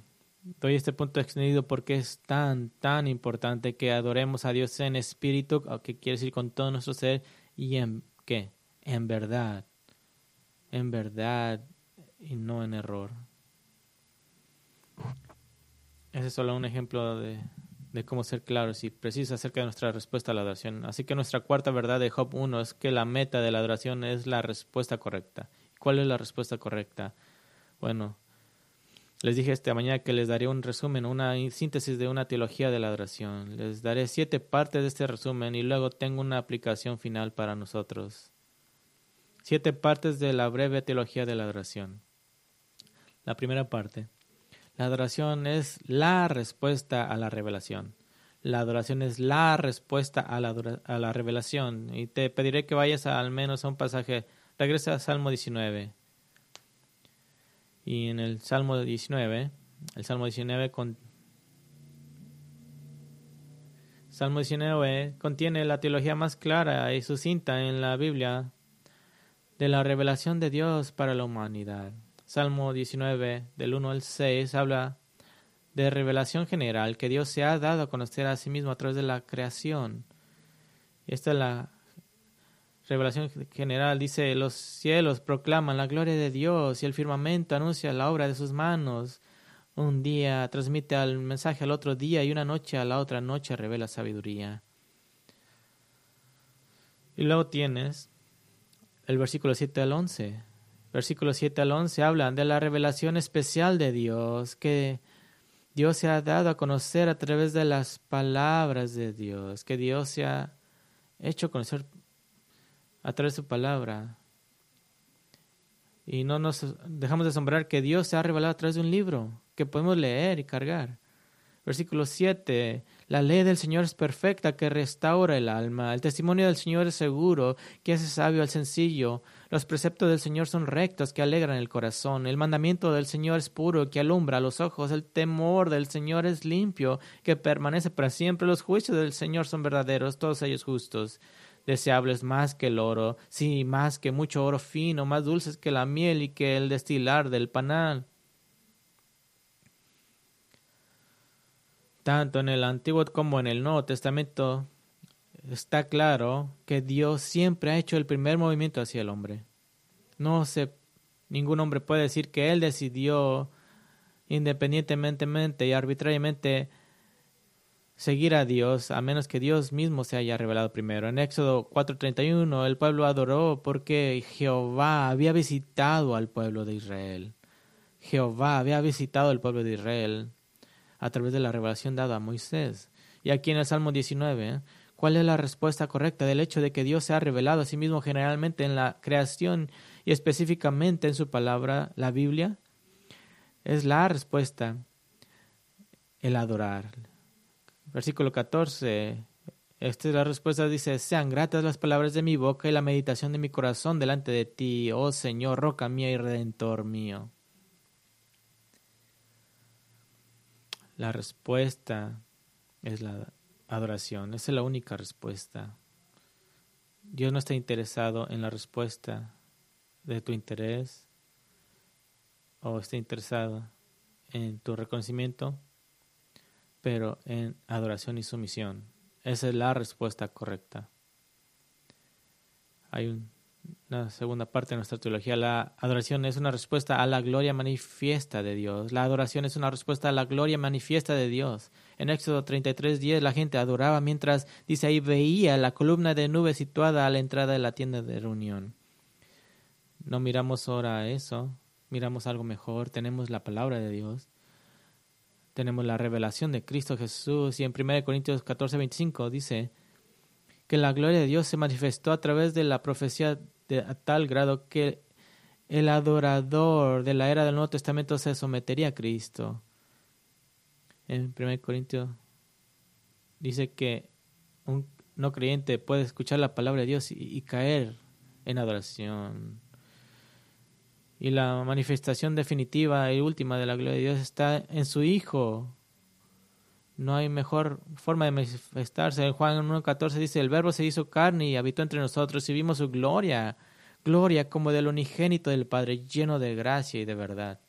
doy este punto extendido porque es tan, tan importante que adoremos a Dios en espíritu, que quiere decir con todo nuestro ser, y en qué? En verdad. En verdad y no en error. Ese es solo un ejemplo de, de cómo ser claros y precisos acerca de nuestra respuesta a la adoración. Así que nuestra cuarta verdad de Job 1 es que la meta de la adoración es la respuesta correcta. ¿Cuál es la respuesta correcta? Bueno, les dije esta mañana que les daré un resumen, una síntesis de una teología de la adoración. Les daré siete partes de este resumen y luego tengo una aplicación final para nosotros. Siete partes de la breve teología de la adoración. La primera parte. La adoración es la respuesta a la revelación. La adoración es la respuesta a la, a la revelación. Y te pediré que vayas al menos a un pasaje. Regresa a Salmo 19. Y en el Salmo 19, el Salmo 19 con, Salmo 19 contiene la teología más clara y sucinta en la Biblia de la revelación de Dios para la humanidad. Salmo 19, del 1 al 6, habla de revelación general que Dios se ha dado a conocer a sí mismo a través de la creación. Esta es la revelación general dice, los cielos proclaman la gloria de Dios y el firmamento anuncia la obra de sus manos. Un día transmite el mensaje al otro día y una noche a la otra noche revela sabiduría. Y luego tienes el versículo 7 al 11. Versículo 7 al 11 hablan de la revelación especial de Dios que Dios se ha dado a conocer a través de las palabras de Dios, que Dios se ha hecho conocer a través de su palabra. Y no nos dejamos de asombrar que Dios se ha revelado a través de un libro que podemos leer y cargar. Versículo 7. La ley del Señor es perfecta que restaura el alma. El testimonio del Señor es seguro que hace sabio al sencillo. Los preceptos del Señor son rectos que alegran el corazón. El mandamiento del Señor es puro que alumbra los ojos. El temor del Señor es limpio que permanece para siempre. Los juicios del Señor son verdaderos, todos ellos justos deseables más que el oro, sí, más que mucho oro fino, más dulces que la miel y que el destilar del panal. Tanto en el Antiguo como en el Nuevo Testamento está claro que Dios siempre ha hecho el primer movimiento hacia el hombre. No se, ningún hombre puede decir que Él decidió independientemente y arbitrariamente seguir a Dios a menos que Dios mismo se haya revelado primero. En Éxodo 4:31 el pueblo adoró porque Jehová había visitado al pueblo de Israel. Jehová había visitado al pueblo de Israel a través de la revelación dada a Moisés. Y aquí en el Salmo 19, ¿cuál es la respuesta correcta del hecho de que Dios se ha revelado a sí mismo generalmente en la creación y específicamente en su palabra, la Biblia? Es la respuesta el adorar, Versículo 14. Esta es la respuesta, dice, sean gratas las palabras de mi boca y la meditación de mi corazón delante de ti, oh Señor, roca mía y redentor mío. La respuesta es la adoración, esa es la única respuesta. Dios no está interesado en la respuesta de tu interés o está interesado en tu reconocimiento pero en adoración y sumisión. Esa es la respuesta correcta. Hay una segunda parte de nuestra teología. La adoración es una respuesta a la gloria manifiesta de Dios. La adoración es una respuesta a la gloria manifiesta de Dios. En Éxodo 33.10 la gente adoraba mientras, dice ahí, veía la columna de nube situada a la entrada de la tienda de reunión. No miramos ahora eso, miramos algo mejor, tenemos la palabra de Dios tenemos la revelación de Cristo Jesús y en 1 Corintios 14, 25 dice que la gloria de Dios se manifestó a través de la profecía de, a tal grado que el adorador de la era del Nuevo Testamento se sometería a Cristo. En 1 Corintios dice que un no creyente puede escuchar la palabra de Dios y caer en adoración. Y la manifestación definitiva y última de la gloria de Dios está en su Hijo. No hay mejor forma de manifestarse. En Juan 1.14 dice, el verbo se hizo carne y habitó entre nosotros y vimos su gloria, gloria como del unigénito del Padre, lleno de gracia y de verdad.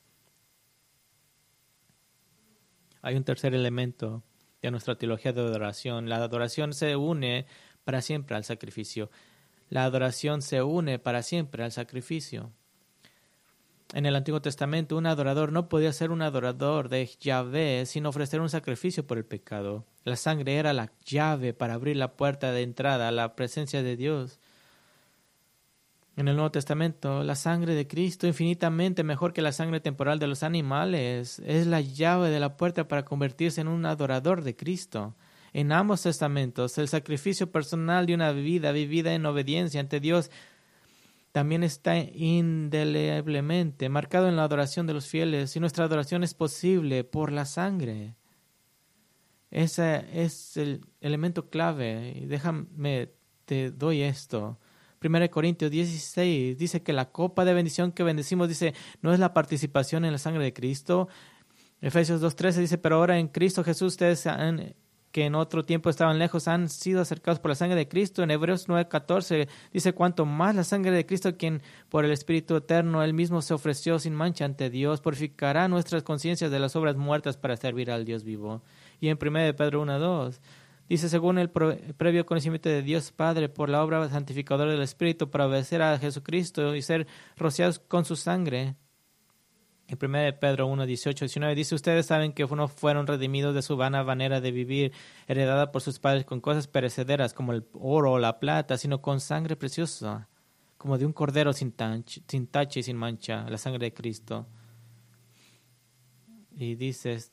Hay un tercer elemento de nuestra teología de adoración. La adoración se une para siempre al sacrificio. La adoración se une para siempre al sacrificio en el Antiguo Testamento un adorador no podía ser un adorador de Yahvé sin ofrecer un sacrificio por el pecado. La sangre era la llave para abrir la puerta de entrada a la presencia de Dios. En el Nuevo Testamento, la sangre de Cristo, infinitamente mejor que la sangre temporal de los animales, es la llave de la puerta para convertirse en un adorador de Cristo. En ambos testamentos, el sacrificio personal de una vida vivida en obediencia ante Dios también está indeleblemente marcado en la adoración de los fieles y nuestra adoración es posible por la sangre. Ese es el elemento clave. Y déjame, te doy esto. 1 Corintios 16 dice que la copa de bendición que bendecimos, dice, no es la participación en la sangre de Cristo. Efesios 2.13 dice, pero ahora en Cristo Jesús ustedes han que en otro tiempo estaban lejos han sido acercados por la sangre de Cristo. En Hebreos 9:14 dice, cuanto más la sangre de Cristo, quien por el Espíritu Eterno él mismo se ofreció sin mancha ante Dios, purificará nuestras conciencias de las obras muertas para servir al Dios vivo. Y en 1 Pedro 1:2 dice, según el previo conocimiento de Dios Padre, por la obra santificadora del Espíritu, para obedecer a Jesucristo y ser rociados con su sangre en 1 Pedro 1, 18, 19 dice, ustedes saben que no fueron redimidos de su vana manera de vivir, heredada por sus padres con cosas perecederas como el oro o la plata, sino con sangre preciosa, como de un cordero sin, sin tache y sin mancha, la sangre de Cristo. Y dices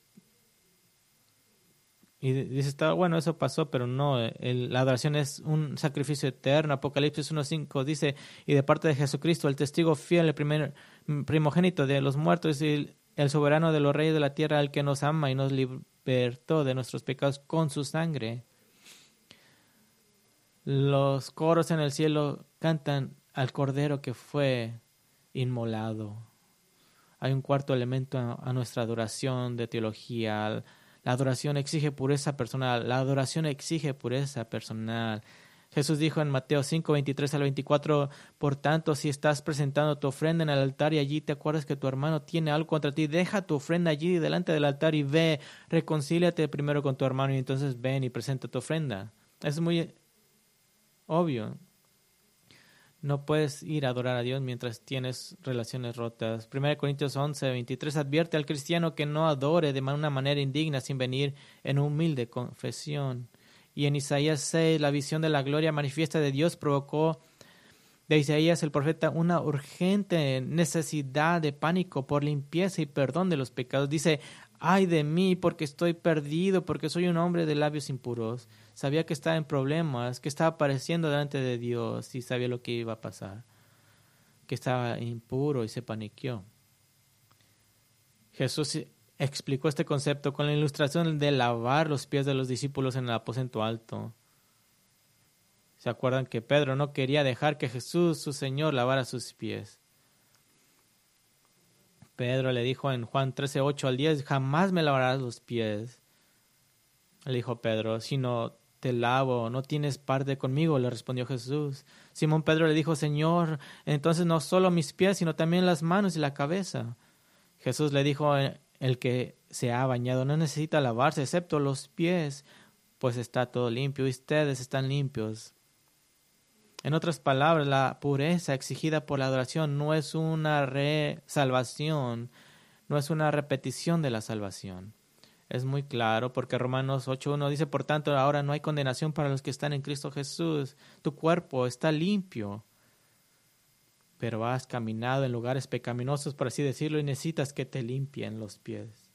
Y dice, está bueno, eso pasó, pero no, la adoración es un sacrificio eterno. Apocalipsis 1.5 dice, y de parte de Jesucristo, el testigo fiel, el primer primogénito de los muertos y el soberano de los reyes de la tierra, el que nos ama y nos libertó de nuestros pecados con su sangre. Los coros en el cielo cantan al cordero que fue inmolado. Hay un cuarto elemento a nuestra adoración de teología, la adoración exige pureza personal. La adoración exige pureza personal. Jesús dijo en Mateo 5, 23 al 24, Por tanto, si estás presentando tu ofrenda en el altar y allí te acuerdas que tu hermano tiene algo contra ti, deja tu ofrenda allí delante del altar y ve, reconcíliate primero con tu hermano y entonces ven y presenta tu ofrenda. Es muy obvio. No puedes ir a adorar a Dios mientras tienes relaciones rotas. 1 Corintios 11, 23 advierte al cristiano que no adore de una manera indigna sin venir en humilde confesión. Y en Isaías 6, la visión de la gloria manifiesta de Dios provocó de Isaías el profeta una urgente necesidad de pánico por limpieza y perdón de los pecados. Dice, ay de mí porque estoy perdido, porque soy un hombre de labios impuros sabía que estaba en problemas, que estaba apareciendo delante de Dios y sabía lo que iba a pasar, que estaba impuro y se paniqueó. Jesús explicó este concepto con la ilustración de lavar los pies de los discípulos en el aposento alto. ¿Se acuerdan que Pedro no quería dejar que Jesús, su Señor, lavara sus pies? Pedro le dijo en Juan 13, 8 al 10, jamás me lavarás los pies. Le dijo Pedro, sino te lavo, no tienes parte conmigo, le respondió Jesús. Simón Pedro le dijo, Señor, entonces no solo mis pies, sino también las manos y la cabeza. Jesús le dijo, el que se ha bañado no necesita lavarse, excepto los pies, pues está todo limpio y ustedes están limpios. En otras palabras, la pureza exigida por la adoración no es una re salvación, no es una repetición de la salvación es muy claro porque Romanos 8.1 dice, por tanto, ahora no hay condenación para los que están en Cristo Jesús. Tu cuerpo está limpio, pero has caminado en lugares pecaminosos, por así decirlo, y necesitas que te limpien los pies.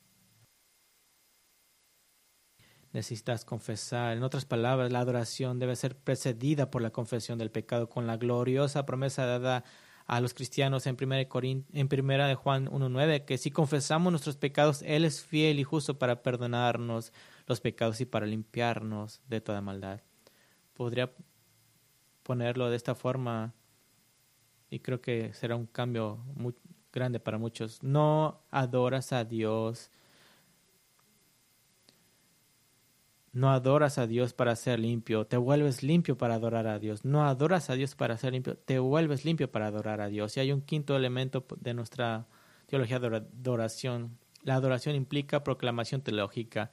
Necesitas confesar. En otras palabras, la adoración debe ser precedida por la confesión del pecado con la gloriosa promesa dada a los cristianos en primera, de Juan 1.9, que si confesamos nuestros pecados, Él es fiel y justo para perdonarnos los pecados y para limpiarnos de toda maldad. Podría ponerlo de esta forma y creo que será un cambio muy grande para muchos. No adoras a Dios No adoras a Dios para ser limpio, te vuelves limpio para adorar a Dios. No adoras a Dios para ser limpio, te vuelves limpio para adorar a Dios. Y hay un quinto elemento de nuestra teología de adoración. La adoración implica proclamación teológica.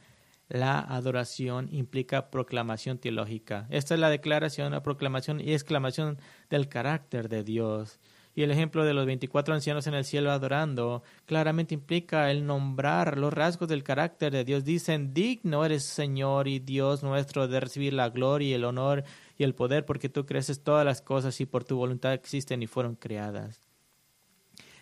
La adoración implica proclamación teológica. Esta es la declaración, la proclamación y exclamación del carácter de Dios. Y el ejemplo de los 24 ancianos en el cielo adorando claramente implica el nombrar los rasgos del carácter de Dios. Dicen, digno eres Señor y Dios nuestro de recibir la gloria y el honor y el poder porque tú creces todas las cosas y por tu voluntad existen y fueron creadas.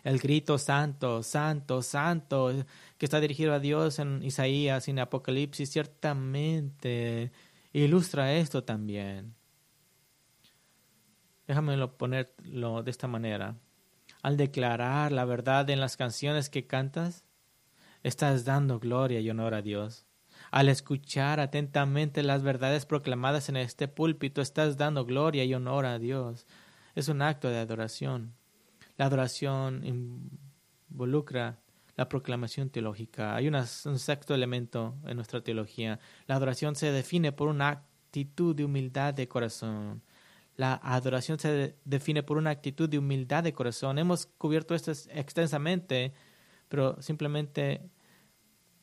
El grito santo, santo, santo, que está dirigido a Dios en Isaías y en Apocalipsis, ciertamente ilustra esto también. Déjamelo ponerlo de esta manera. Al declarar la verdad en las canciones que cantas, estás dando gloria y honor a Dios. Al escuchar atentamente las verdades proclamadas en este púlpito, estás dando gloria y honor a Dios. Es un acto de adoración. La adoración involucra la proclamación teológica. Hay un sexto elemento en nuestra teología. La adoración se define por una actitud de humildad de corazón. La adoración se define por una actitud de humildad de corazón. Hemos cubierto esto extensamente, pero simplemente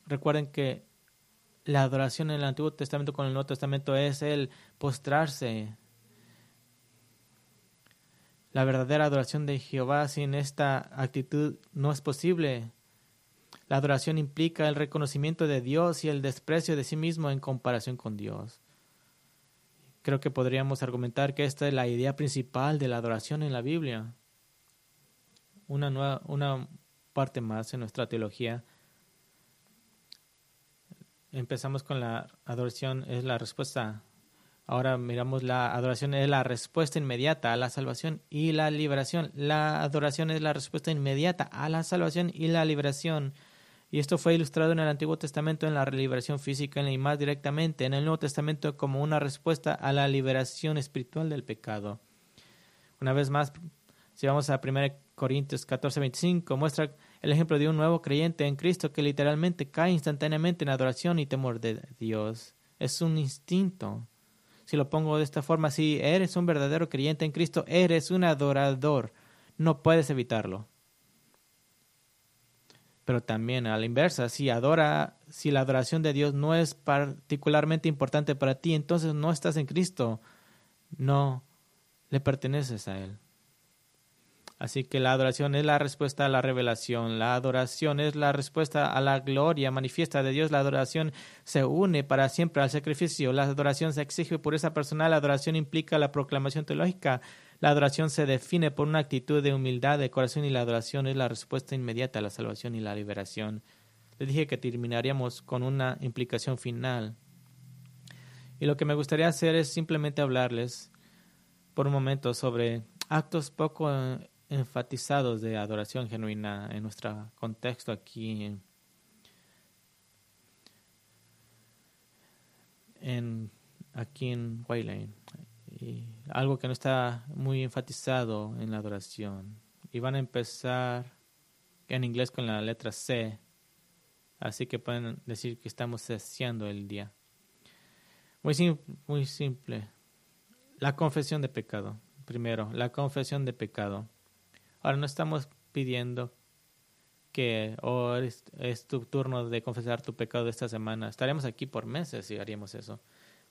recuerden que la adoración en el Antiguo Testamento con el Nuevo Testamento es el postrarse. La verdadera adoración de Jehová sin esta actitud no es posible. La adoración implica el reconocimiento de Dios y el desprecio de sí mismo en comparación con Dios. Creo que podríamos argumentar que esta es la idea principal de la adoración en la Biblia. Una, nueva, una parte más en nuestra teología. empezamos con la adoración, es la respuesta. Ahora miramos la adoración es la respuesta inmediata a la salvación y la liberación. La adoración es la respuesta inmediata a la salvación y la liberación. Y esto fue ilustrado en el Antiguo Testamento en la liberación física y más directamente en el Nuevo Testamento como una respuesta a la liberación espiritual del pecado. Una vez más, si vamos a 1 Corintios 14, 25, muestra el ejemplo de un nuevo creyente en Cristo que literalmente cae instantáneamente en adoración y temor de Dios. Es un instinto. Si lo pongo de esta forma, si eres un verdadero creyente en Cristo, eres un adorador. No puedes evitarlo. Pero también a la inversa, si adora, si la adoración de Dios no es particularmente importante para ti, entonces no estás en Cristo. No le perteneces a Él. Así que la adoración es la respuesta a la revelación, la adoración es la respuesta a la gloria manifiesta de Dios, la adoración se une para siempre al sacrificio, la adoración se exige por esa persona, la adoración implica la proclamación teológica, la adoración se define por una actitud de humildad de corazón y la adoración es la respuesta inmediata a la salvación y la liberación. Les dije que terminaríamos con una implicación final. Y lo que me gustaría hacer es simplemente hablarles por un momento sobre actos poco enfatizados de adoración genuina en nuestro contexto aquí en, aquí en White Algo que no está muy enfatizado en la adoración. Y van a empezar en inglés con la letra C. Así que pueden decir que estamos haciendo el día. Muy, muy simple. La confesión de pecado. Primero, la confesión de pecado. Ahora no estamos pidiendo que oh, es, tu turno de confesar tu pecado de esta semana. Estaremos aquí por meses si haríamos eso.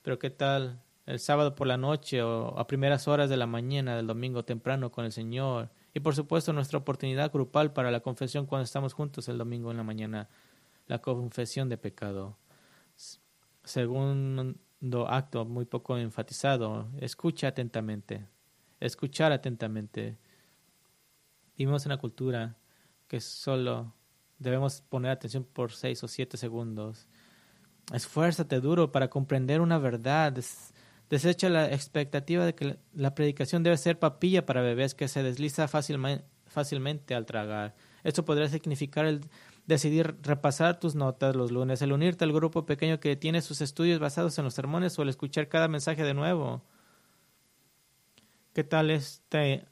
Pero ¿qué tal el sábado por la noche o a primeras horas de la mañana del domingo temprano con el Señor? Y por supuesto nuestra oportunidad grupal para la confesión cuando estamos juntos el domingo en la mañana, la confesión de pecado. Segundo acto muy poco enfatizado, escucha atentamente. Escuchar atentamente Vivimos en una cultura que solo debemos poner atención por seis o siete segundos. Esfuérzate duro para comprender una verdad. Desecha la expectativa de que la predicación debe ser papilla para bebés que se desliza fácilmente al tragar. Esto podría significar el decidir repasar tus notas los lunes, el unirte al grupo pequeño que tiene sus estudios basados en los sermones o el escuchar cada mensaje de nuevo. ¿Qué tal este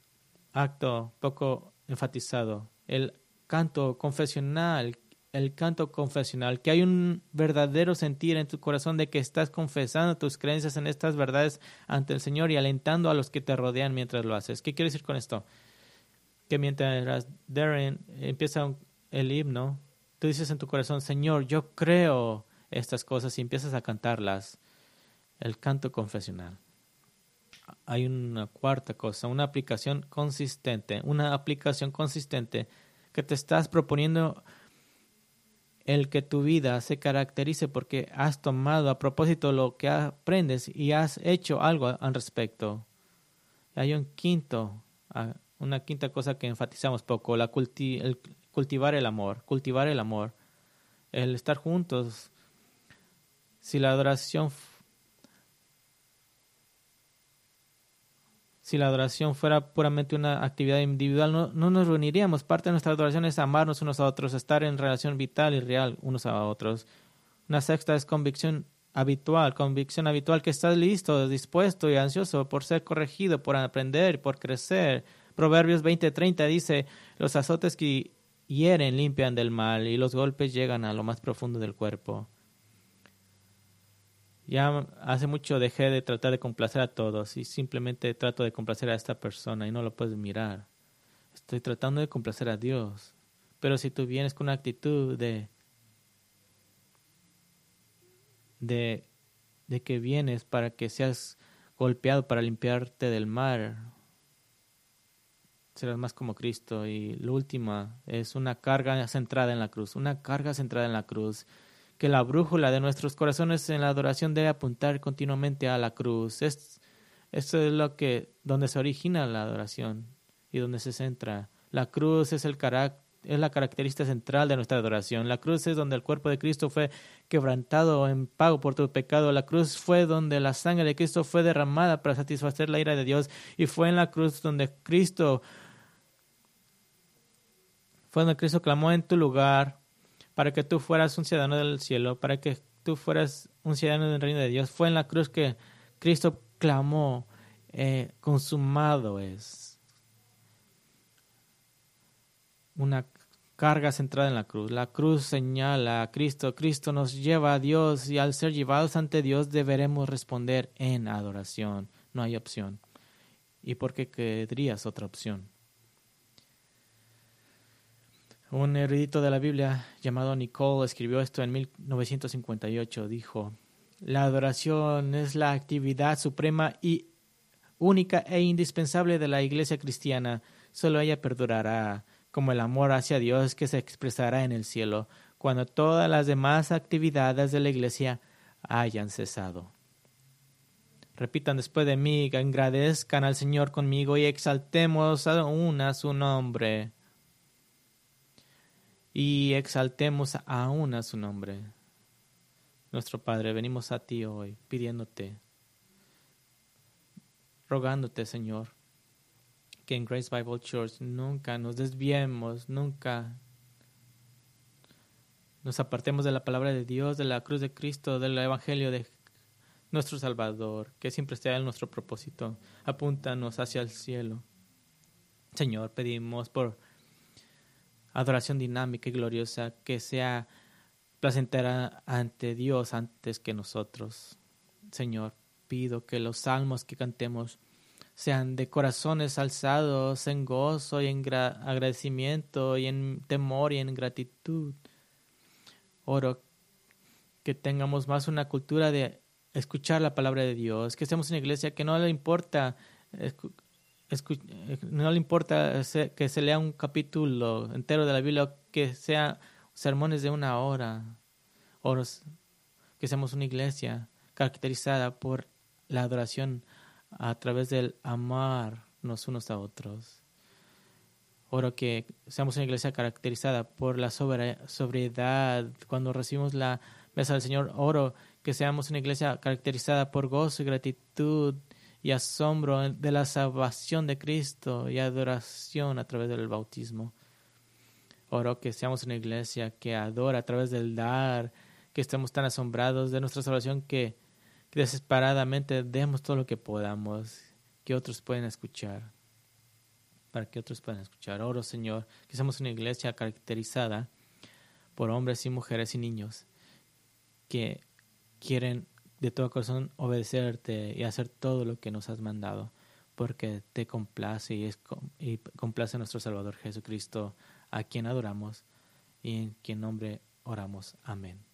acto poco enfatizado. El canto confesional, el canto confesional, que hay un verdadero sentir en tu corazón de que estás confesando tus creencias en estas verdades ante el Señor y alentando a los que te rodean mientras lo haces. ¿Qué quiere decir con esto? Que mientras Darren empieza el himno, tú dices en tu corazón, Señor, yo creo estas cosas y empiezas a cantarlas. El canto confesional hay una cuarta cosa, una aplicación consistente, una aplicación consistente que te estás proponiendo el que tu vida se caracterice porque has tomado a propósito lo que aprendes y has hecho algo al respecto. Hay un quinto, ah, una quinta cosa que enfatizamos poco, la el cultivar el amor, cultivar el amor, el estar juntos. Si la adoración si la adoración fuera puramente una actividad individual, no, no, nos reuniríamos. Parte de nuestra adoración es amarnos unos a otros, estar en relación vital y real unos a otros. Una sexta es convicción habitual, convicción habitual que estás listo, dispuesto y ansioso por ser corregido, por aprender, por crecer. Proverbios 20:30 dice, los azotes que hieren limpian del mal y los golpes llegan a lo más profundo del cuerpo. Ya hace mucho dejé de tratar de complacer a todos y simplemente trato de complacer a esta persona y no lo puedes mirar. Estoy tratando de complacer a Dios. Pero si tú vienes con una actitud de, de, de que vienes para que seas golpeado para limpiarte del mar, serás más como Cristo. Y lo último es una carga centrada en la cruz, una carga centrada en la cruz que la brújula de nuestros corazones en la adoración debe apuntar continuamente a la cruz. Es, esto es lo que, donde se origina la adoración y donde se centra. La cruz es el es la característica central de nuestra adoración. La cruz es donde el cuerpo de Cristo fue quebrantado en pago por tu pecado. La cruz fue donde la sangre de Cristo fue derramada para satisfacer la ira de Dios. Y fue en la cruz donde Cristo fue donde Cristo clamó en tu lugar para que tú fueras un ciudadano del cielo, para que tú fueras un ciudadano del reino de Dios. Fue en la cruz que Cristo clamó, eh, consumado es. Una carga centrada en la cruz. La cruz señala a Cristo. Cristo nos lleva a Dios y al ser llevados ante Dios deberemos responder en adoración. No hay opción. ¿Y por qué querrías otra opción? Un erudito de la Biblia llamado Nicole escribió esto en 1958. Dijo, la adoración es la actividad suprema y única e indispensable de la iglesia cristiana. Solo ella perdurará, como el amor hacia Dios que se expresará en el cielo, cuando todas las demás actividades de la iglesia hayan cesado. Repitan después de mí, agradezcan al Señor conmigo y exaltemos aún a su nombre y exaltemos aún a su nombre. Nuestro Padre, venimos a ti hoy pidiéndote, rogándote, Señor, que en Grace Bible Church nunca nos desviemos, nunca nos apartemos de la palabra de Dios, de la cruz de Cristo, del Evangelio de nuestro Salvador, que siempre sea nuestro propósito. Apúntanos hacia el cielo. Señor, pedimos por adoración dinámica y gloriosa que sea placentera ante Dios antes que nosotros. Señor, pido que los salmos que cantemos sean de corazones alzados en gozo y en agradecimiento y en temor y en gratitud. Oro que tengamos más una cultura de escuchar la palabra de Dios, que seamos una iglesia que no le importa no le importa que se lea un capítulo entero de la Biblia, que sea sermones de una hora, oros, que seamos una iglesia caracterizada por la adoración a través del amarnos unos a otros. Oro que seamos una iglesia caracterizada por la sobriedad cuando recibimos la mesa del Señor. Oro que seamos una iglesia caracterizada por gozo y gratitud y asombro de la salvación de Cristo y adoración a través del bautismo. Oro que seamos una iglesia que adora a través del dar, que estemos tan asombrados de nuestra salvación que, desesperadamente demos todo lo que podamos, que otros puedan escuchar, para que otros puedan escuchar. Oro, Señor, que seamos una iglesia caracterizada por hombres y mujeres y niños que quieren de todo corazón obedecerte y hacer todo lo que nos has mandado, porque te complace y, es, y complace a nuestro Salvador Jesucristo, a quien adoramos y en quien nombre oramos. Amén.